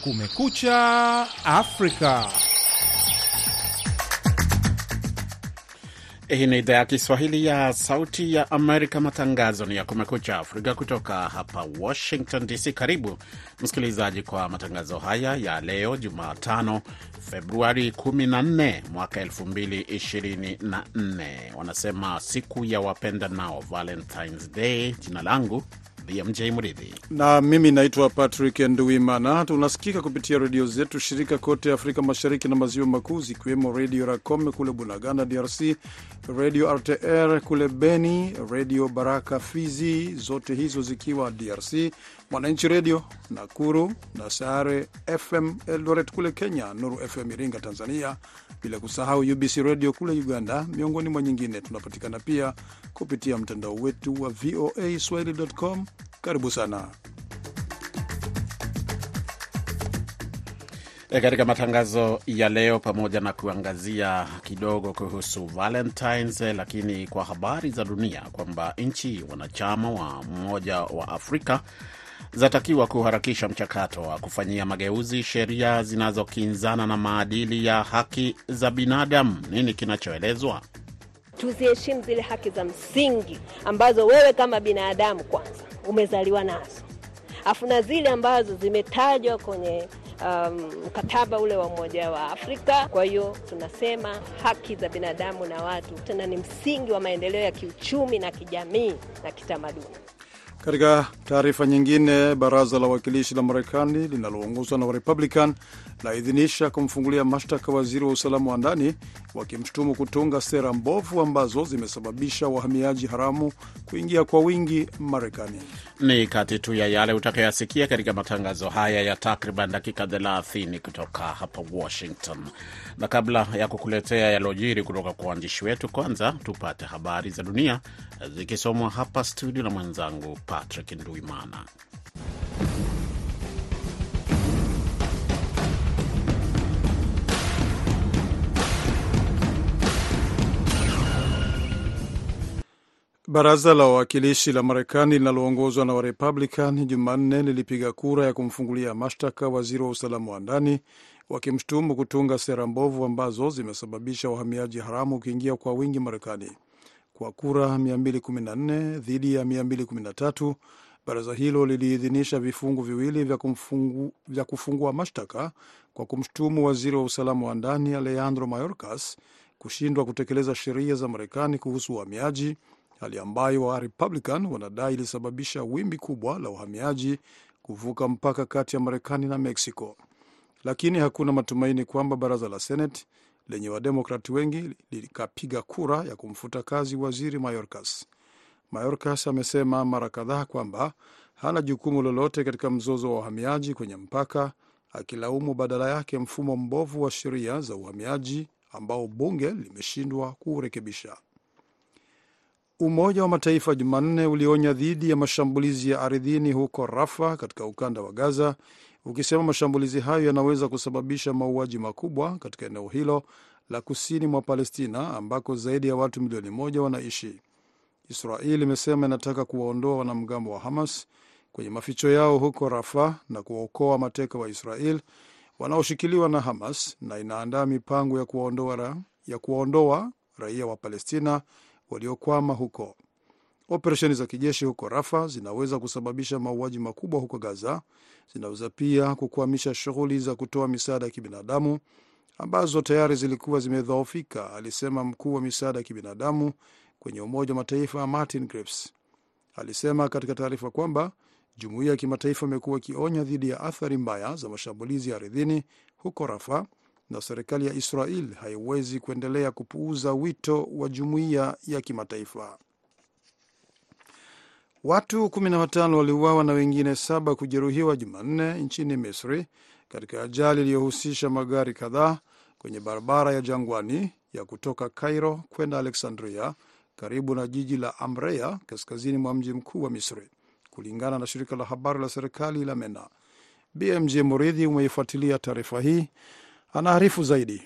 Kumekucha Afrika. Hii ni idhaa ya Kiswahili ya Sauti ya Amerika. Matangazo ni ya Kumekucha Afrika kutoka hapa Washington DC. Karibu msikilizaji kwa matangazo haya ya leo Jumatano, Februari 14 mwaka 2024. Wanasema siku ya wapenda nao, Valentines Day. Jina langu BMJ Mridhi na mimi naitwa Patrick Nduimana. Tunasikika kupitia redio zetu shirika kote Afrika Mashariki na Maziwa Makuu, zikiwemo Redio Racome kule Bunagana DRC, Redio RTR kule Beni, Redio Baraka Fizi, zote hizo zikiwa DRC, Mwananchi Redio Nakuru na Sare FM Eldoret kule Kenya, Nuru FM Iringa Tanzania, bila kusahau UBC Redio kule Uganda, miongoni mwa nyingine. Tunapatikana pia kupitia mtandao wetu wa VOA Swahili.com. Karibu sana e, katika matangazo ya leo, pamoja na kuangazia kidogo kuhusu Valentines, lakini kwa habari za dunia kwamba nchi wanachama wa Umoja wa Afrika zinatakiwa kuharakisha mchakato wa kufanyia mageuzi sheria zinazokinzana na maadili ya haki za binadamu. Nini kinachoelezwa? Tuziheshimu zile haki za msingi ambazo wewe kama binadamu kwanza umezaliwa nazo, afu na zile ambazo zimetajwa kwenye mkataba um, ule wa Umoja wa Afrika. Kwa hiyo tunasema haki za binadamu na watu tena ni msingi wa maendeleo ya kiuchumi na kijamii na kitamaduni. Katika taarifa nyingine, baraza la wawakilishi la Marekani linaloongozwa na Warepublican laidhinisha kumfungulia mashtaka waziri wa usalama wa ndani, wakimshutumu kutunga sera mbovu ambazo zimesababisha wahamiaji haramu kuingia kwa wingi Marekani. Ni kati tu ya yale utakayasikia katika matangazo haya ya takriban dakika 30 kutoka hapa Washington. Na kabla ya kukuletea yalojiri kutoka kwa waandishi wetu, kwanza tupate habari za dunia zikisomwa hapa studio na mwenzangu Patrick Nduimana. Baraza la wawakilishi la Marekani linaloongozwa na Warepublican Jumanne lilipiga kura ya kumfungulia mashtaka waziri wa usalama wa ndani, wakimshutumu kutunga sera mbovu ambazo zimesababisha wahamiaji haramu kuingia kwa wingi Marekani. Kwa kura 214 dhidi ya 213, baraza hilo liliidhinisha vifungu viwili vya, kumfungu, vya kufungua mashtaka kwa kumshutumu waziri wa usalama wa ndani Alejandro Mayorkas kushindwa kutekeleza sheria za Marekani kuhusu uhamiaji, hali ambayo wa Republican wanadai ilisababisha wimbi kubwa la uhamiaji kuvuka mpaka kati ya Marekani na Mexico. Lakini hakuna matumaini kwamba baraza la Senate lenye wademokrati wengi likapiga kura ya kumfuta kazi waziri Mayorkas. Mayorkas amesema mara kadhaa kwamba hana jukumu lolote katika mzozo wa uhamiaji kwenye mpaka, akilaumu badala yake mfumo mbovu wa sheria za uhamiaji ambao bunge limeshindwa kuurekebisha. Umoja wa Mataifa Jumanne ulionya dhidi ya mashambulizi ya ardhini huko Rafa katika ukanda wa Gaza, ukisema mashambulizi hayo yanaweza kusababisha mauaji makubwa katika eneo hilo la kusini mwa Palestina ambako zaidi ya watu milioni moja wanaishi. Israel imesema inataka kuwaondoa wanamgambo wa Hamas kwenye maficho yao huko Rafa na kuwaokoa mateka wa Israel wanaoshikiliwa na Hamas na inaandaa mipango ya kuwaondoa raia wa Palestina waliokwama huko. Operesheni za kijeshi huko Rafa zinaweza kusababisha mauaji makubwa huko Gaza. Zinaweza pia kukwamisha shughuli za kutoa misaada ya kibinadamu ambazo tayari zilikuwa zimedhoofika, alisema mkuu wa misaada ya kibinadamu kwenye Umoja wa Mataifa Martin Griffiths. Alisema katika taarifa kwamba jumuiya ya kimataifa imekuwa ikionya dhidi ya athari mbaya za mashambulizi ya ardhini huko Rafa na serikali ya Israel haiwezi kuendelea kupuuza wito wa jumuiya ya kimataifa. Watu 15 waliuawa na wengine saba kujeruhiwa Jumanne nchini Misri katika ajali iliyohusisha magari kadhaa kwenye barabara ya jangwani ya kutoka Cairo kwenda Alexandria karibu na jiji la Amreya kaskazini mwa mji mkuu wa Misri, kulingana na shirika la habari la serikali la MENA. BMJ Muridhi umeifuatilia taarifa hii, anaarifu zaidi.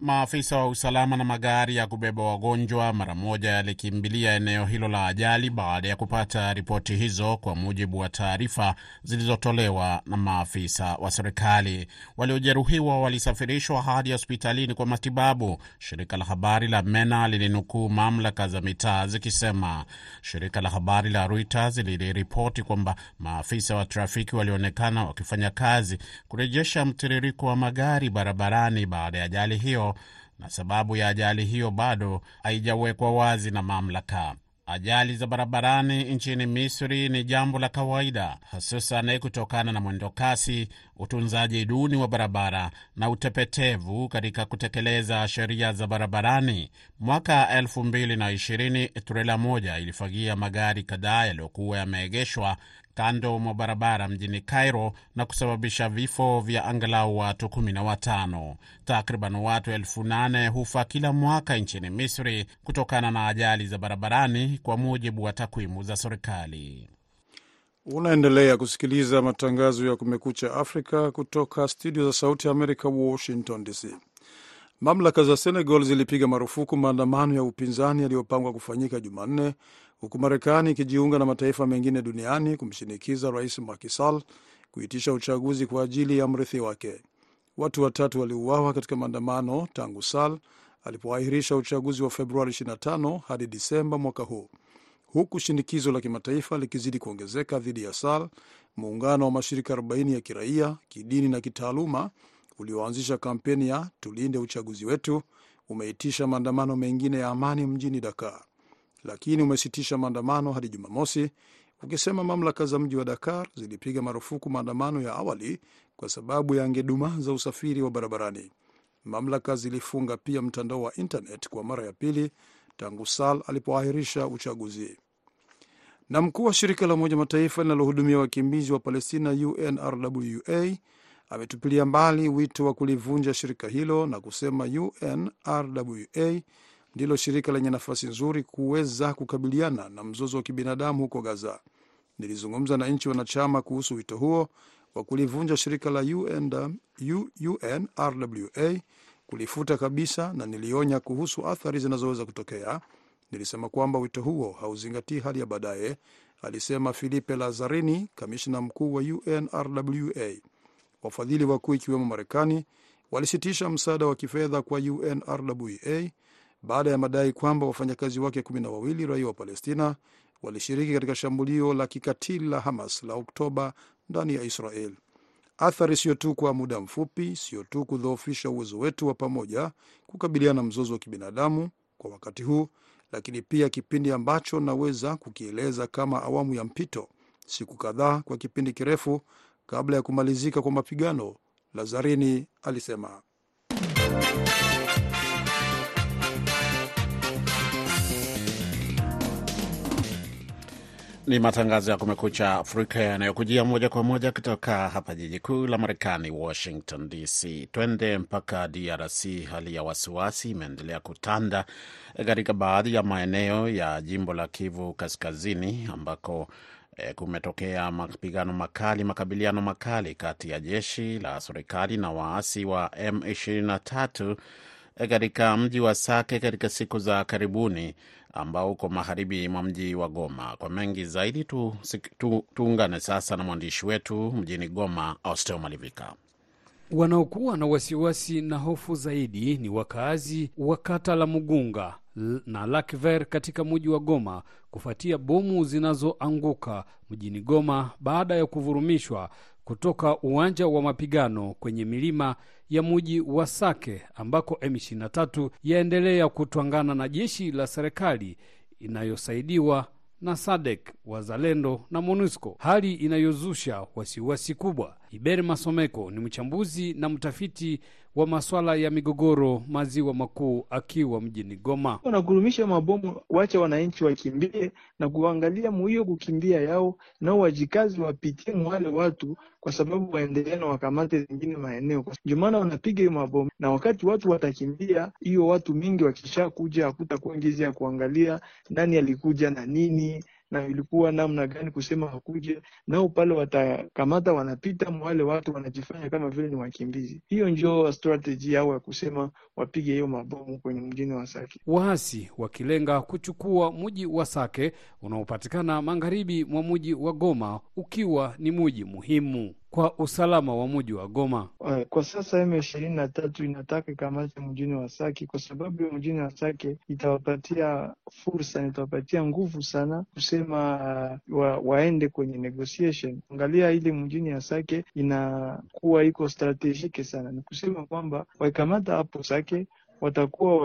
Maafisa wa usalama na magari ya kubeba wagonjwa mara moja yalikimbilia eneo hilo la ajali baada ya kupata ripoti hizo, kwa mujibu wa taarifa zilizotolewa na maafisa wa serikali. Waliojeruhiwa walisafirishwa hadi hospitalini kwa matibabu, shirika la habari la MENA lilinukuu mamlaka za mitaa zikisema. Shirika la habari la Reuters liliripoti kwamba maafisa wa trafiki walionekana wakifanya kazi kurejesha mtiririko wa magari barabarani baada ya ajali hiyo na sababu ya ajali hiyo bado haijawekwa wazi na mamlaka. Ajali za barabarani nchini Misri ni jambo la kawaida, hususan kutokana na mwendokasi, utunzaji duni wa barabara na utepetevu katika kutekeleza sheria za barabarani. Mwaka 2020 trela moja ilifagia magari kadhaa yaliyokuwa yameegeshwa kando mwa barabara mjini Cairo na kusababisha vifo vya angalau watu kumi na watano. Takriban watu elfu nane hufa kila mwaka nchini Misri kutokana na ajali za barabarani, kwa mujibu wa takwimu za serikali. Unaendelea kusikiliza matangazo ya Kumekucha Afrika kutoka studio za Sauti ya Amerika, Washington DC. Mamlaka za Senegal zilipiga marufuku maandamano ya upinzani yaliyopangwa kufanyika Jumanne, huku Marekani ikijiunga na mataifa mengine duniani kumshinikiza Rais Macky kuitisha uchaguzi kwa ajili ya mrithi wake. Watu watatu waliuawa katika maandamano tangu Sall alipoahirisha uchaguzi wa Februari 25 hadi Disemba mwaka huu. Huku shinikizo la kimataifa likizidi kuongezeka dhidi ya Sall, muungano wa mashirika 40 ya kiraia, kidini na kitaaluma ulioanzisha kampeni ya tulinde uchaguzi wetu umeitisha maandamano mengine ya amani mjini Dakar, lakini umesitisha maandamano hadi Jumamosi, ukisema mamlaka za mji wa Dakar zilipiga marufuku maandamano ya awali kwa sababu ya usafiri wa barabarani. Mamlaka zilifunga pia mtandao wa internet kwa mara ya pili tangu Sal alipoahirisha uchaguzi. Na mkuu wa shirika la Umoja Mataifa linalohudumia wakimbizi wa Palestina, UNRWA, ametupilia mbali wito wa kulivunja shirika hilo na kusema UNRWA ndilo shirika lenye nafasi nzuri kuweza kukabiliana na mzozo wa kibinadamu huko Gaza. Nilizungumza na nchi wanachama kuhusu wito huo wa kulivunja shirika la UNRWA, kulifuta kabisa, na nilionya kuhusu athari zinazoweza kutokea. Nilisema kwamba wito huo hauzingatii hali ya baadaye, alisema Filipe Lazarini, kamishna mkuu wa UNRWA. Wafadhili wakuu ikiwemo Marekani walisitisha msaada wa kifedha kwa UNRWA baada ya madai kwamba wafanyakazi wake kumi na wawili raia wa Palestina walishiriki katika shambulio la kikatili la Hamas la Oktoba ndani ya Israel. Athari sio tu kwa muda mfupi, sio tu kudhoofisha uwezo wetu wa pamoja kukabiliana na mzozo wa kibinadamu kwa wakati huu, lakini pia kipindi ambacho naweza kukieleza kama awamu ya mpito, siku kadhaa kwa kipindi kirefu kabla ya kumalizika kwa mapigano, Lazarini alisema. Ni matangazo ya Kumekucha Afrika yanayokujia moja kwa moja kutoka hapa jiji kuu la Marekani, Washington DC. Twende mpaka DRC. Hali ya wasiwasi imeendelea kutanda katika baadhi ya maeneo ya jimbo la Kivu Kaskazini ambako e, kumetokea mapigano makali, makabiliano makali kati ya jeshi la serikali na waasi wa M23 katika mji wa Sake katika siku za karibuni ambao uko magharibi mwa mji wa Goma. Kwa mengi zaidi tu, tu, tuungane sasa na mwandishi wetu mjini Goma, Austel Malivika. Wanaokuwa na wasiwasi na hofu zaidi ni wakaazi wa kata la Mugunga na Lakver katika mji wa Goma kufuatia bomu zinazoanguka mjini Goma baada ya kuvurumishwa kutoka uwanja wa mapigano kwenye milima ya muji wa Sake ambako M23 yaendelea kutwangana na jeshi la serikali inayosaidiwa na Sadek, Wazalendo na MONUSCO, hali inayozusha wasiwasi kubwa. Iberi Masomeko ni mchambuzi na mtafiti wa maswala ya migogoro maziwa makuu akiwa mjini Goma. Wanagurumisha mabomu, wacha wananchi wakimbie na kuangalia muhiyo kukimbia yao, nao wajikazi wapitie mwale watu, kwa sababu waendelee na wakamate zingine maeneo. Ndio maana wanapiga hiyo mabomu, na wakati watu watakimbia, hiyo watu mingi wakishakuja, hakutakuwa ngizi ya kuangalia nani alikuja na nini na ilikuwa namna gani kusema hakuje nao pale watakamata wanapita wale watu wanajifanya kama vile ni wakimbizi. Hiyo ndio strategy yao ya kusema wapige hiyo mabomu kwenye mjini wa Sake. Waasi wakilenga kuchukua mji wa Sake unaopatikana magharibi mwa mji wa Goma, ukiwa ni mji muhimu kwa usalama wa mji wa Goma. Kwa sasa M ishirini na tatu inataka ikamate mjini wa Sake kwa sababu mjini wa Sake itawapatia fursa, itawapatia nguvu sana kusema uh, wa, waende kwenye negotiation. Angalia ile mjini ya Sake inakuwa iko strategike sana, ni kusema kwamba waikamata hapo Sake watakuwa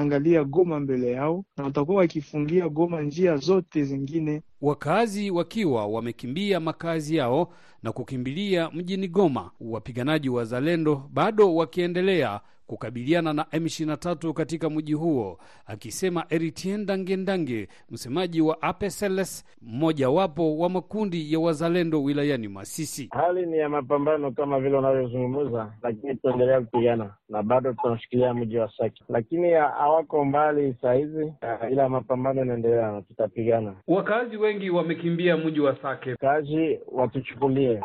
wakiangalia Goma mbele yao na watakuwa wakifungia Goma njia zote zingine. Wakazi wakiwa wamekimbia makazi yao na kukimbilia mjini Goma, wapiganaji wa Zalendo bado wakiendelea kukabiliana na M23 katika mji huo, akisema Eritien Dangendange, msemaji wa APSLS, mmojawapo wa makundi ya wazalendo wilayani Masisi. Hali ni ya mapambano kama vile unavyozungumza, lakini tutaendelea kupigana na bado tunashikilia mji wa Saki, lakini hawako mbali saa hizi, ila mapambano yanaendelea na tutapigana. Wakazi wengi wamekimbia mji wa Sake, kazi watuchukulie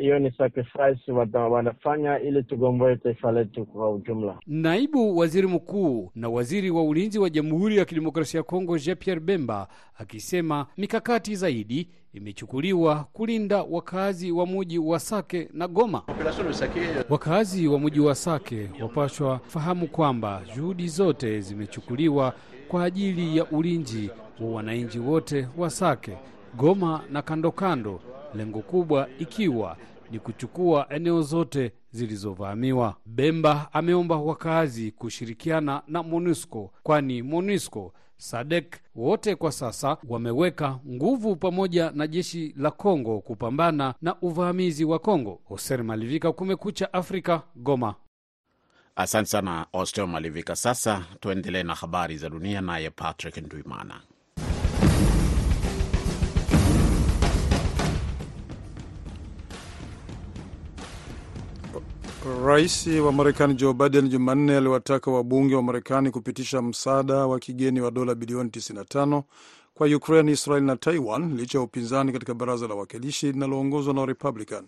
hiyo ni sacrifice wanafanya ili tugomboe taifa letu kwa ujumla. Naibu waziri mkuu na waziri wa ulinzi wa Jamhuri ya Kidemokrasia ya Kongo Jean Pierre Bemba akisema mikakati zaidi imechukuliwa kulinda wakazi wa muji wa Sake na Goma. Wakazi wa muji wa Sake wapashwa fahamu kwamba juhudi zote zimechukuliwa kwa ajili ya ulinzi wa wananchi wote wa Sake, Goma na kandokando kando lengo kubwa ikiwa ni kuchukua eneo zote zilizovamiwa. Bemba ameomba wakazi kushirikiana na MONUSCO kwani MONUSCO Sadek wote kwa sasa wameweka nguvu pamoja na jeshi la Kongo kupambana na uvamizi wa Kongo. Hoser Malivika, Kumekucha Afrika, Goma. Asante sana Ostel Malivika. Sasa tuendelee na habari za dunia, naye Patrick Ndwimana. Rais wa Marekani Joe Biden Jumanne aliwataka wabunge wa Marekani kupitisha msaada wa kigeni wa dola bilioni 95 kwa Ukraine, Israel na Taiwan licha ya upinzani katika baraza la wawakilishi linaloongozwa na Warepublican.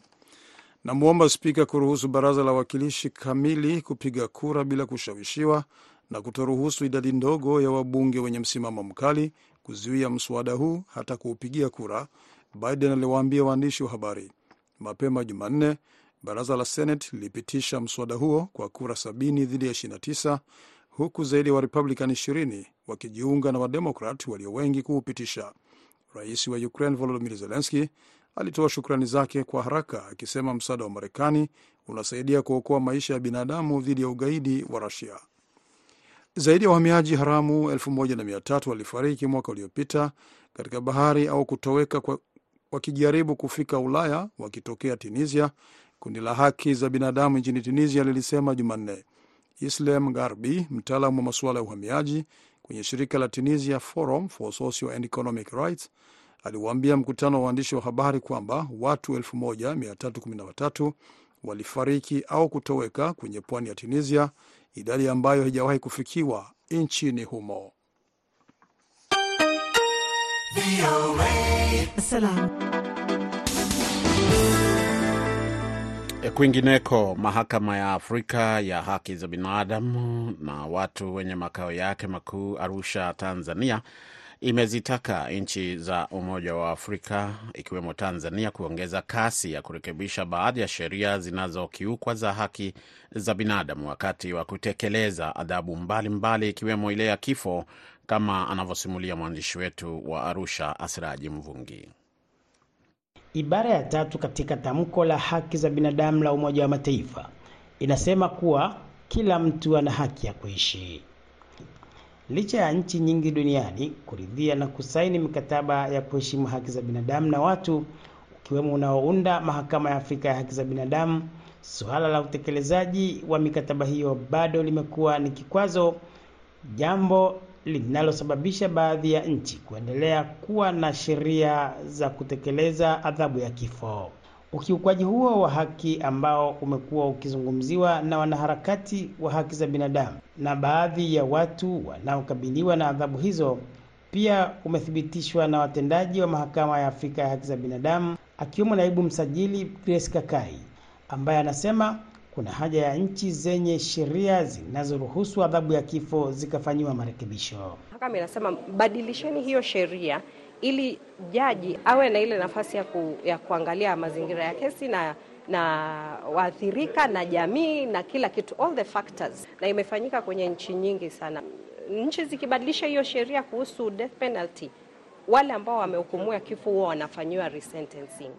Namwomba spika kuruhusu baraza la wawakilishi kamili kupiga kura bila kushawishiwa na kutoruhusu idadi ndogo ya wabunge wenye msimamo mkali kuzuia mswada huu hata kuupigia kura, Biden aliwaambia waandishi wa habari mapema Jumanne. Baraza la Senate lilipitisha mswada huo kwa kura sabini dhidi ya 29 huku zaidi ya wa Warepublican 20 wakijiunga na Wademokrat walio wengi kuupitisha. Rais wa Ukraine Volodymyr Zelenski alitoa shukrani zake kwa haraka akisema msaada wa Marekani unasaidia kuokoa maisha ya binadamu dhidi ya ugaidi wa Rusia. Zaidi ya wahamiaji haramu 1300 walifariki mwaka uliopita katika bahari au kutoweka kwa, wakijaribu kufika Ulaya wakitokea Tunisia. Kundi la haki za binadamu nchini Tunisia lilisema Jumanne. Islam Garbi, mtaalamu wa masuala ya uhamiaji kwenye shirika la Tunisia Forum for Social and Economic Rights, aliwaambia mkutano wa waandishi wa habari kwamba watu 1313 walifariki au kutoweka kwenye pwani ya Tunisia, idadi ambayo haijawahi kufikiwa nchini humo. Kwingineko, mahakama ya Afrika ya haki za binadamu na watu wenye makao yake makuu Arusha, Tanzania, imezitaka nchi za Umoja wa Afrika ikiwemo Tanzania kuongeza kasi ya kurekebisha baadhi ya sheria zinazokiukwa za haki za binadamu wakati wa kutekeleza adhabu mbalimbali ikiwemo ile ya kifo, kama anavyosimulia mwandishi wetu wa Arusha, Asiraji Mvungi. Ibara ya tatu katika tamko la haki za binadamu la Umoja wa Mataifa inasema kuwa kila mtu ana haki ya kuishi. Licha ya nchi nyingi duniani kuridhia na kusaini mikataba ya kuheshimu haki za binadamu na watu ukiwemo unaounda Mahakama ya Afrika ya Haki za Binadamu, suala la utekelezaji wa mikataba hiyo bado limekuwa ni kikwazo, jambo linalosababisha baadhi ya nchi kuendelea kuwa na sheria za kutekeleza adhabu ya kifo. Ukiukwaji huo wa haki ambao umekuwa ukizungumziwa na wanaharakati wa haki za binadamu na baadhi ya watu wanaokabiliwa na adhabu hizo pia umethibitishwa na watendaji wa mahakama ya Afrika ya haki za binadamu, akiwemo naibu msajili Grace Kakai ambaye anasema kuna haja ya nchi zenye sheria zinazoruhusu adhabu ya kifo zikafanyiwa marekebisho. Mahakama inasema badilisheni hiyo sheria ili jaji awe na ile nafasi ya, ku, ya kuangalia mazingira ya kesi na na waathirika na jamii na kila kitu, all the factors, na imefanyika kwenye nchi nyingi sana. Nchi zikibadilisha hiyo sheria kuhusu death penalty, wale ambao wamehukumiwa kifo huwa wanafanyiwa resentencing.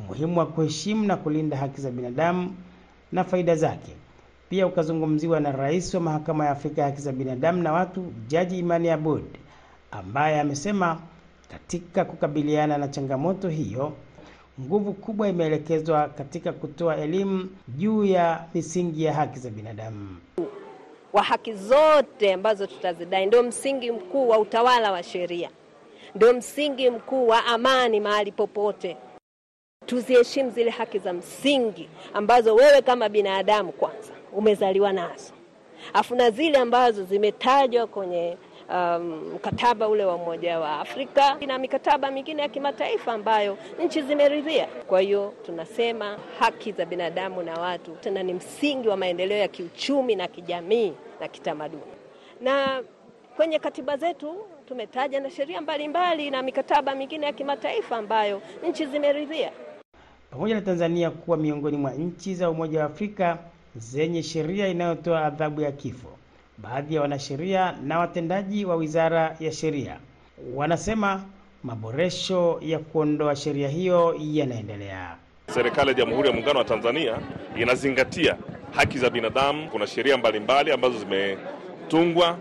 Umuhimu wa kuheshimu na kulinda haki za binadamu na faida zake pia ukazungumziwa na rais wa mahakama ya Afrika ya haki za binadamu na watu, Jaji Imani Aboud, ambaye amesema katika kukabiliana na changamoto hiyo nguvu kubwa imeelekezwa katika kutoa elimu juu ya misingi ya haki za binadamu. wa haki zote ambazo tutazidai, ndio msingi mkuu wa utawala wa sheria, ndio msingi mkuu wa amani mahali popote. Tuziheshimu zile haki za msingi ambazo wewe kama binadamu kwanza umezaliwa nazo, afu na zile ambazo zimetajwa kwenye mkataba um, ule wa Umoja wa Afrika na mikataba mingine ya kimataifa ambayo nchi zimeridhia. Kwa hiyo tunasema haki za binadamu na watu tena ni msingi wa maendeleo ya kiuchumi na kijamii na kitamaduni, na kwenye katiba zetu tumetaja na sheria mbalimbali na mikataba mingine ya kimataifa ambayo nchi zimeridhia, pamoja na Tanzania kuwa miongoni mwa nchi za Umoja wa Afrika zenye sheria inayotoa adhabu ya kifo. Baadhi ya wanasheria na watendaji wa Wizara ya Sheria wanasema maboresho ya kuondoa sheria hiyo yanaendelea. Serikali ya Jamhuri ya Muungano wa Tanzania inazingatia haki za binadamu. Kuna sheria mbalimbali ambazo zimetungwa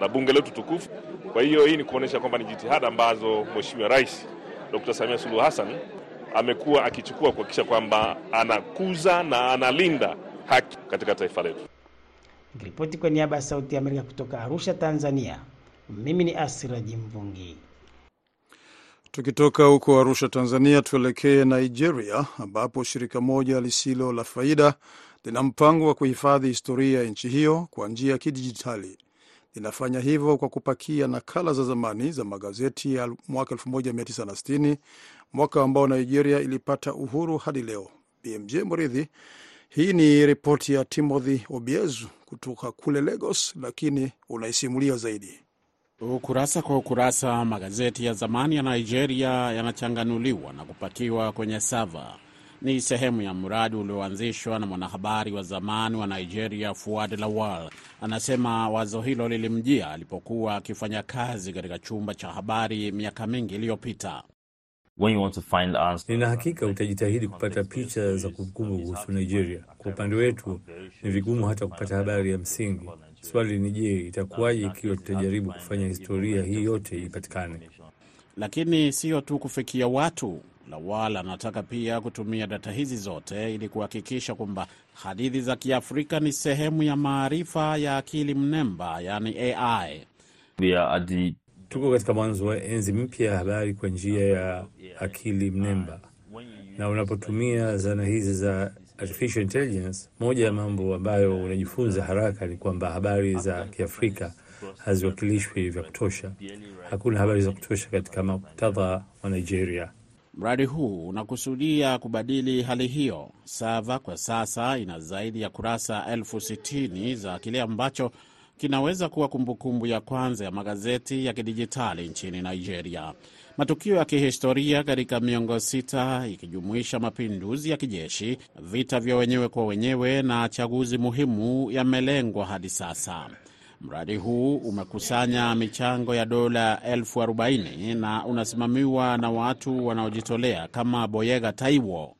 na bunge letu tukufu. Kwa hiyo hii ni kuonyesha kwamba ni jitihada ambazo Mheshimiwa Rais Dr. Samia Suluhu Hassan amekuwa akichukua kuhakikisha kwamba anakuza na analinda haki katika taifa letu. Nikiripoti kwa niaba ya Sauti ya Amerika kutoka Arusha, Tanzania, mimi ni Asiraji Mvungi. Tukitoka huko Arusha, Tanzania, tuelekee Nigeria, ambapo shirika moja lisilo la faida lina mpango wa kuhifadhi historia ya nchi hiyo kwa njia ya kidijitali. Linafanya hivyo kwa kupakia nakala za zamani za magazeti ya mwaka 1960, mwaka ambao Nigeria ilipata uhuru hadi leo. BMJ Mridhi hii ni ripoti ya Timothy Obiezu kutoka kule Lagos, lakini unaisimulia zaidi. Ukurasa kwa ukurasa, magazeti ya zamani ya Nigeria yanachanganuliwa na kupakiwa kwenye sava. Ni sehemu ya mradi ulioanzishwa na mwanahabari wa zamani wa Nigeria, Fuad Lawal. Anasema wazo hilo lilimjia alipokuwa akifanya kazi katika chumba cha habari miaka mingi iliyopita. Nina hakika utajitahidi kupata picha za kumbukumbu kuhusu Nigeria. Kwa upande wetu ni vigumu hata kupata habari ya msingi. Swali ni je, itakuwaje ikiwa tutajaribu kufanya historia hii yote ipatikane? Lakini siyo tu kufikia watu. Lawal anataka pia kutumia data hizi zote ili kuhakikisha kwamba hadithi za Kiafrika ni sehemu ya maarifa ya akili mnemba, yani AI. Tuko katika mwanzo wa enzi mpya ya habari kwa njia ya akili mnemba, na unapotumia zana hizi za artificial intelligence, moja ya mambo ambayo unajifunza haraka ni kwamba habari za Kiafrika haziwakilishwi vya kutosha. Hakuna habari za kutosha katika muktadha wa Nigeria. Mradi huu unakusudia kubadili hali hiyo. Sava kwa sasa ina zaidi ya kurasa elfu sitini za kile ambacho kinaweza kuwa kumbukumbu ya kwanza ya magazeti ya kidijitali nchini Nigeria. Matukio ya kihistoria katika miongo sita ikijumuisha mapinduzi ya kijeshi, vita vya wenyewe kwa wenyewe na chaguzi muhimu yamelengwa hadi sasa. Mradi huu umekusanya michango ya dola elfu arobaini na unasimamiwa na watu wanaojitolea kama Boyega Taiwo.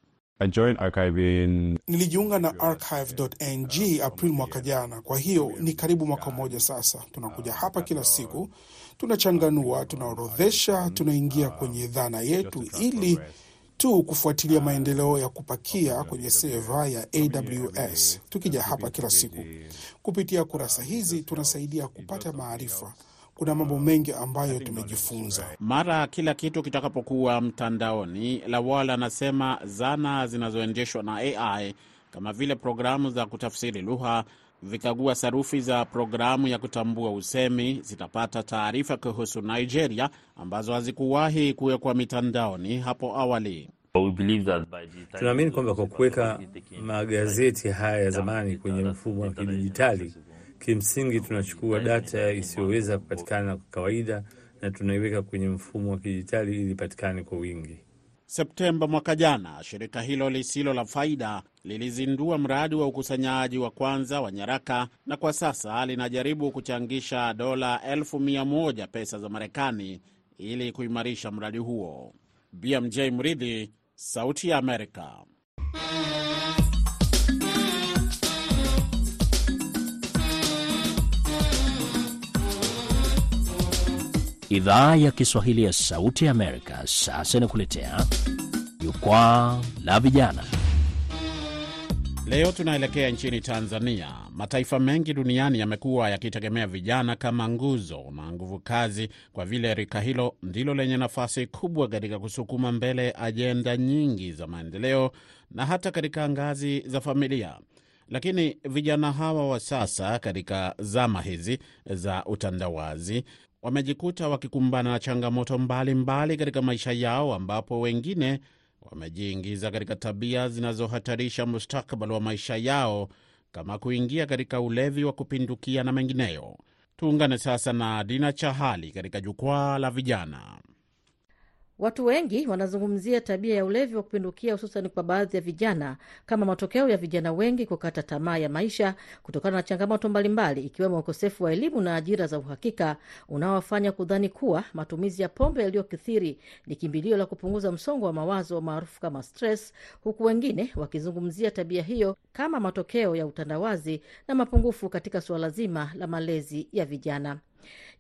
In... Nilijiunga na archive.ng April mwaka jana, kwa hiyo ni karibu mwaka mmoja sasa. Tunakuja hapa kila siku, tunachanganua, tunaorodhesha, tunaingia kwenye dhana yetu ili tu kufuatilia maendeleo ya kupakia kwenye seva ya AWS. Tukija hapa kila siku kupitia kurasa hizi, tunasaidia kupata maarifa. Kuna mambo mengi ambayo tumejifunza. Mara kila kitu kitakapokuwa mtandaoni, Lawal anasema zana zinazoendeshwa na AI kama vile programu za kutafsiri lugha vikagua sarufi za programu ya kutambua usemi zitapata taarifa kuhusu Nigeria ambazo hazikuwahi kuwekwa mitandaoni hapo awali. Tunaamini kwamba kwa kuweka magazeti haya ya zamani kwenye mfumo wa kidijitali, kimsingi tunachukua data isiyoweza kupatikana kwa kawaida na tunaiweka kwenye mfumo wa kidijitali ili ipatikane kwa wingi. Septemba mwaka jana, shirika hilo lisilo la faida lilizindua mradi wa ukusanyaji wa kwanza wa nyaraka na kwa sasa linajaribu kuchangisha dola elfu mia moja pesa za Marekani ili kuimarisha mradi huo. BMJ Mridhi, Sauti ya Amerika. Idhaa ya Kiswahili ya Sauti ya Amerika sasa inakuletea jukwaa la vijana. Leo tunaelekea nchini Tanzania. Mataifa mengi duniani yamekuwa yakitegemea vijana kama nguzo na nguvu kazi, kwa vile rika hilo ndilo lenye nafasi kubwa katika kusukuma mbele ajenda nyingi za maendeleo na hata katika ngazi za familia. Lakini vijana hawa wa sasa, katika zama hizi za utandawazi, wamejikuta wakikumbana na changamoto mbalimbali katika maisha yao, ambapo wengine wamejiingiza katika tabia zinazohatarisha mustakabali wa maisha yao kama kuingia katika ulevi wa kupindukia na mengineyo. Tuungane sasa na Dina Chahali katika jukwaa la vijana. Watu wengi wanazungumzia tabia ya ulevi wa kupindukia, hususan kwa baadhi ya vijana, kama matokeo ya vijana wengi kukata tamaa ya maisha kutokana na changamoto mbalimbali, ikiwemo ukosefu wa elimu na ajira za uhakika unaowafanya kudhani kuwa matumizi ya pombe yaliyokithiri ni kimbilio la kupunguza msongo wa mawazo maarufu kama stress, huku wengine wakizungumzia tabia hiyo kama matokeo ya utandawazi na mapungufu katika suala zima la malezi ya vijana.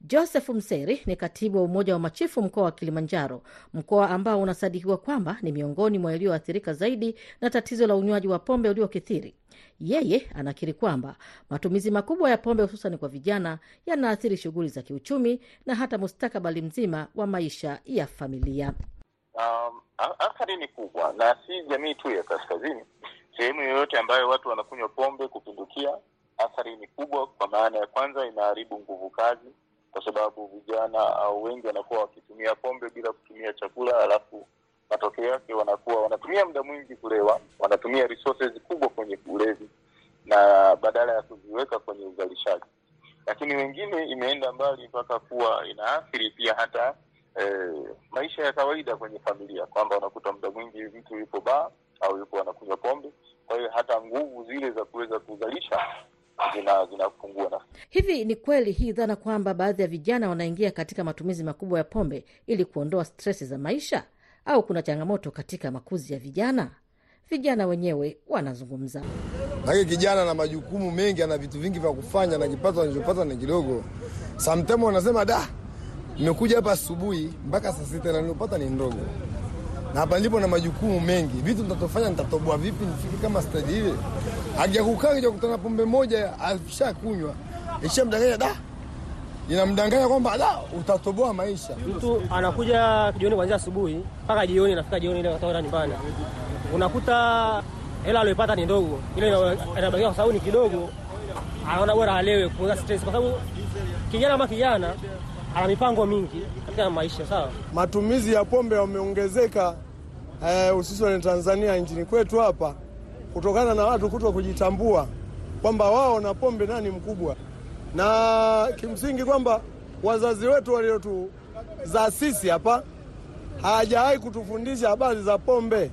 Joseph Mseri ni katibu wa Umoja wa Machifu mkoa wa Kilimanjaro, mkoa ambao unasadikiwa kwamba ni miongoni mwa yaliyoathirika zaidi na tatizo la unywaji wa pombe uliokithiri. Yeye anakiri kwamba matumizi makubwa ya pombe hususan kwa vijana yanaathiri shughuli za kiuchumi na hata mustakabali mzima wa maisha ya familia. Um, athari ni kubwa, na si jamii tu ya kaskazini. Sehemu yoyote ambayo watu wanakunywa pombe kupindukia athari ni kubwa, kwa maana ya kwanza, inaharibu nguvu kazi, kwa sababu vijana au wengi wanakuwa wakitumia pombe bila kutumia chakula, alafu matokeo yake wanakuwa wanatumia muda mwingi kulewa, wanatumia resources kubwa kwenye ulevi na badala ya kuziweka kwenye uzalishaji. Lakini wengine imeenda mbali mpaka kuwa inaathiri pia hata e, maisha ya kawaida kwenye familia, kwamba unakuta muda mwingi mtu yupo baa au yupo anakunywa pombe, kwa hiyo hata nguvu zile za kuweza kuzalisha zinapungua zina hivi. Ni kweli hii dhana kwamba baadhi ya vijana wanaingia katika matumizi makubwa ya pombe ili kuondoa stresi za maisha, au kuna changamoto katika makuzi ya vijana? Vijana wenyewe wanazungumza. Lakini kijana na majukumu mengi, ana vitu vingi vya kufanya, na kipato anachopata ni kidogo. Samtemo wanasema da, nimekuja hapa asubuhi mpaka saa sita na nilopata ni ndogo, na hapa nilipo na majukumu mengi, vitu nitatofanya, nitatoboa vipi nifike kama stadi ile Hajakukaa kija kutana pombe moja ashakunywa ishamdanganya, da inamdanganya kwamba da utatoboa maisha. Mtu anakuja jioni kuanzia asubuhi mpaka jioni, nafika jioni ile katoka nyumbani, unakuta hela aliyopata ni ndogo, ile inabakia kwa sababu ni kidogo, anaona bora alewe kupunguza stress, kwa sababu kijana ama kijana ana mipango mingi katika maisha. Sawa, matumizi ya pombe yameongezeka hususan eh, Tanzania nchini kwetu hapa kutokana na watu kuto kujitambua kwamba wao na pombe nani mkubwa, na kimsingi kwamba wazazi wetu waliotuzaa sisi hapa hawajawahi kutufundisha habari za pombe.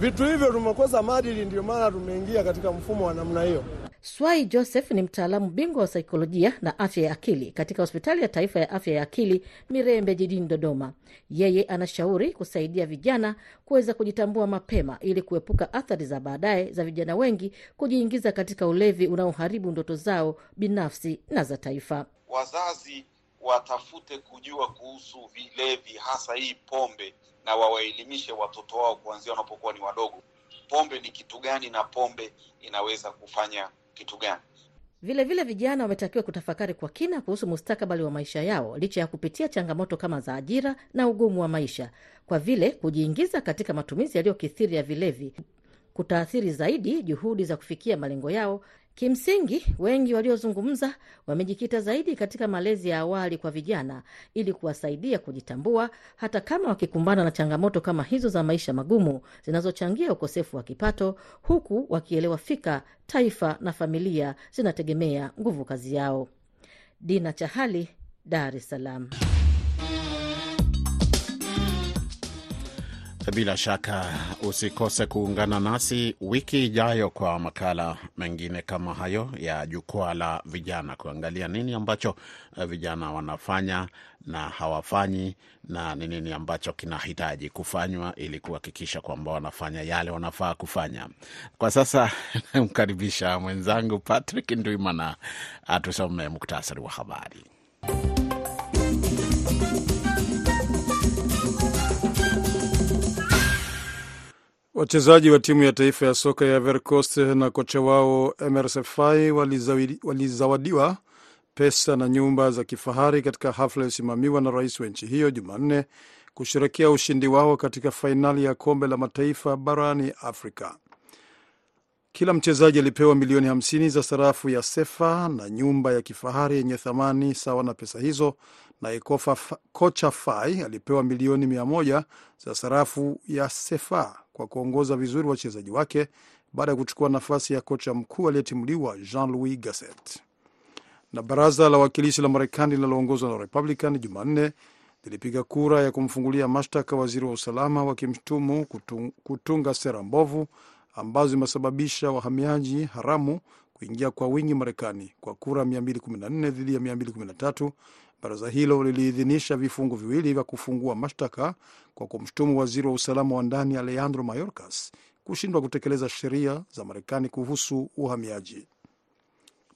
Vitu hivyo tumekosa maadili, ndio maana tumeingia katika mfumo wa namna hiyo. Swai Joseph ni mtaalamu bingwa wa saikolojia na afya ya akili katika hospitali ya taifa ya afya ya akili Mirembe jijini Dodoma. Yeye anashauri kusaidia vijana kuweza kujitambua mapema ili kuepuka athari za baadaye za vijana wengi kujiingiza katika ulevi unaoharibu ndoto zao binafsi na za taifa. Wazazi watafute kujua kuhusu vilevi, hasa hii pombe, na wawaelimishe watoto wao kuanzia wanapokuwa ni wadogo. Pombe ni kitu gani na pombe inaweza kufanya kitu gani? Vilevile vijana wametakiwa kutafakari kwa kina kuhusu mustakabali wa maisha yao licha ya kupitia changamoto kama za ajira na ugumu wa maisha, kwa vile kujiingiza katika matumizi yaliyokithiri ya vilevi kutaathiri zaidi juhudi za kufikia malengo yao Kimsingi, wengi waliozungumza wamejikita zaidi katika malezi ya awali kwa vijana ili kuwasaidia kujitambua, hata kama wakikumbana na changamoto kama hizo za maisha magumu zinazochangia ukosefu wa kipato, huku wakielewa fika taifa na familia zinategemea nguvu kazi yao. Dina Chahali, Dar es Salaam. Bila shaka usikose kuungana nasi wiki ijayo kwa makala mengine kama hayo ya jukwaa la vijana, kuangalia nini ambacho vijana wanafanya na hawafanyi na ni nini ambacho kinahitaji kufanywa ili kuhakikisha kwamba wanafanya yale wanafaa kufanya. Kwa sasa namkaribisha mwenzangu Patrick Ndwimana atusome muktasari wa habari. Wachezaji wa timu ya taifa ya soka ya Ivory Coast na kocha wao Emerse walizawadiwa pesa na nyumba za kifahari katika hafla iliyosimamiwa na rais wa nchi hiyo Jumanne kusherekea ushindi wao katika fainali ya kombe la mataifa barani Afrika. Kila mchezaji alipewa milioni 50 za sarafu ya sefa na nyumba ya kifahari yenye thamani sawa na pesa hizo, naye kocha Fai alipewa milioni 100 za sarafu ya sefa kwa kuongoza vizuri wachezaji wake baada ya kuchukua nafasi ya kocha mkuu aliyetimuliwa Jean Louis Gasset. Na baraza la wakilishi la Marekani linaloongozwa na Republican Jumanne lilipiga kura ya kumfungulia mashtaka waziri wa usalama wakimshutumu kutung, kutunga sera mbovu ambazo zimesababisha wahamiaji haramu kuingia kwa wingi Marekani. Kwa kura 214 dhidi ya 213, baraza hilo liliidhinisha vifungu viwili vya kufungua mashtaka kwa kumshutumu waziri wa usalama wa ndani Alejandro Mayorkas kushindwa kutekeleza sheria za Marekani kuhusu uhamiaji.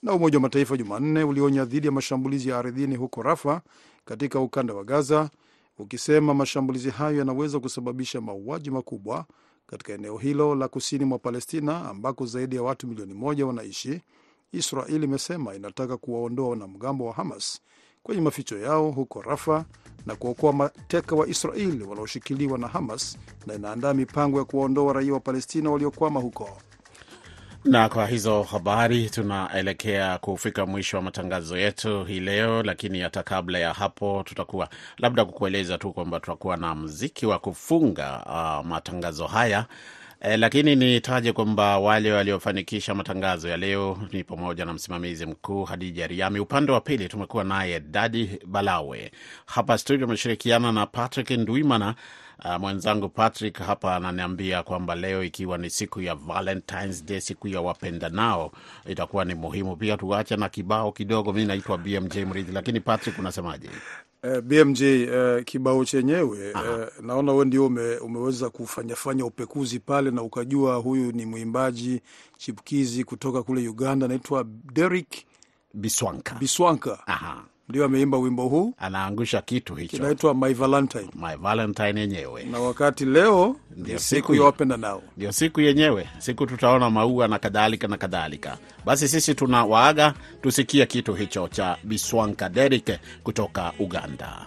Na Umoja wa Mataifa Jumanne ulionya dhidi ya mashambulizi ya ardhini huko Rafa katika ukanda wa Gaza, ukisema mashambulizi hayo yanaweza kusababisha mauaji makubwa katika eneo hilo la kusini mwa Palestina ambako zaidi ya watu milioni moja wanaishi. Israel imesema inataka kuwaondoa wanamgambo wa Hamas kwenye maficho yao huko Rafa na kuokoa mateka wa Israel wanaoshikiliwa na Hamas na inaandaa mipango ya kuwaondoa raia wa Palestina waliokwama huko. Na kwa hizo habari tunaelekea kufika mwisho wa matangazo yetu hii leo, lakini hata kabla ya hapo, tutakuwa labda kukueleza tu kwamba tutakuwa na mziki wa kufunga uh, matangazo haya E, lakini nitaje kwamba wale waliofanikisha matangazo ya leo ni pamoja na msimamizi mkuu Hadija Riami. Upande wa pili tumekuwa naye Dadi Balawe. Hapa studio ameshirikiana na Patrick Ndwimana. Uh, mwenzangu Patrick hapa ananiambia kwamba leo ikiwa ni siku ya Valentine's Day, siku ya wapenda nao, itakuwa ni muhimu pia tuache na kibao kidogo. Mi naitwa BMJ Mridhi, lakini Patrick unasemaje? Uh, BMJ uh, kibao chenyewe uh, naona we ndio ume, umeweza kufanyafanya upekuzi pale na ukajua huyu ni mwimbaji chipukizi kutoka kule Uganda, anaitwa Derrick Biswanka. Biswanka. Aha. Ndio ameimba wimbo huu, anaangusha kitu hicho kinaitwa My Valentine. My Valentine yenyewe, na wakati leo ndio siku ya wapenda nao, ndio siku yenyewe, siku tutaona maua na kadhalika na kadhalika. Basi sisi tuna waaga, tusikie kitu hicho cha Biswanka Derike kutoka Uganda.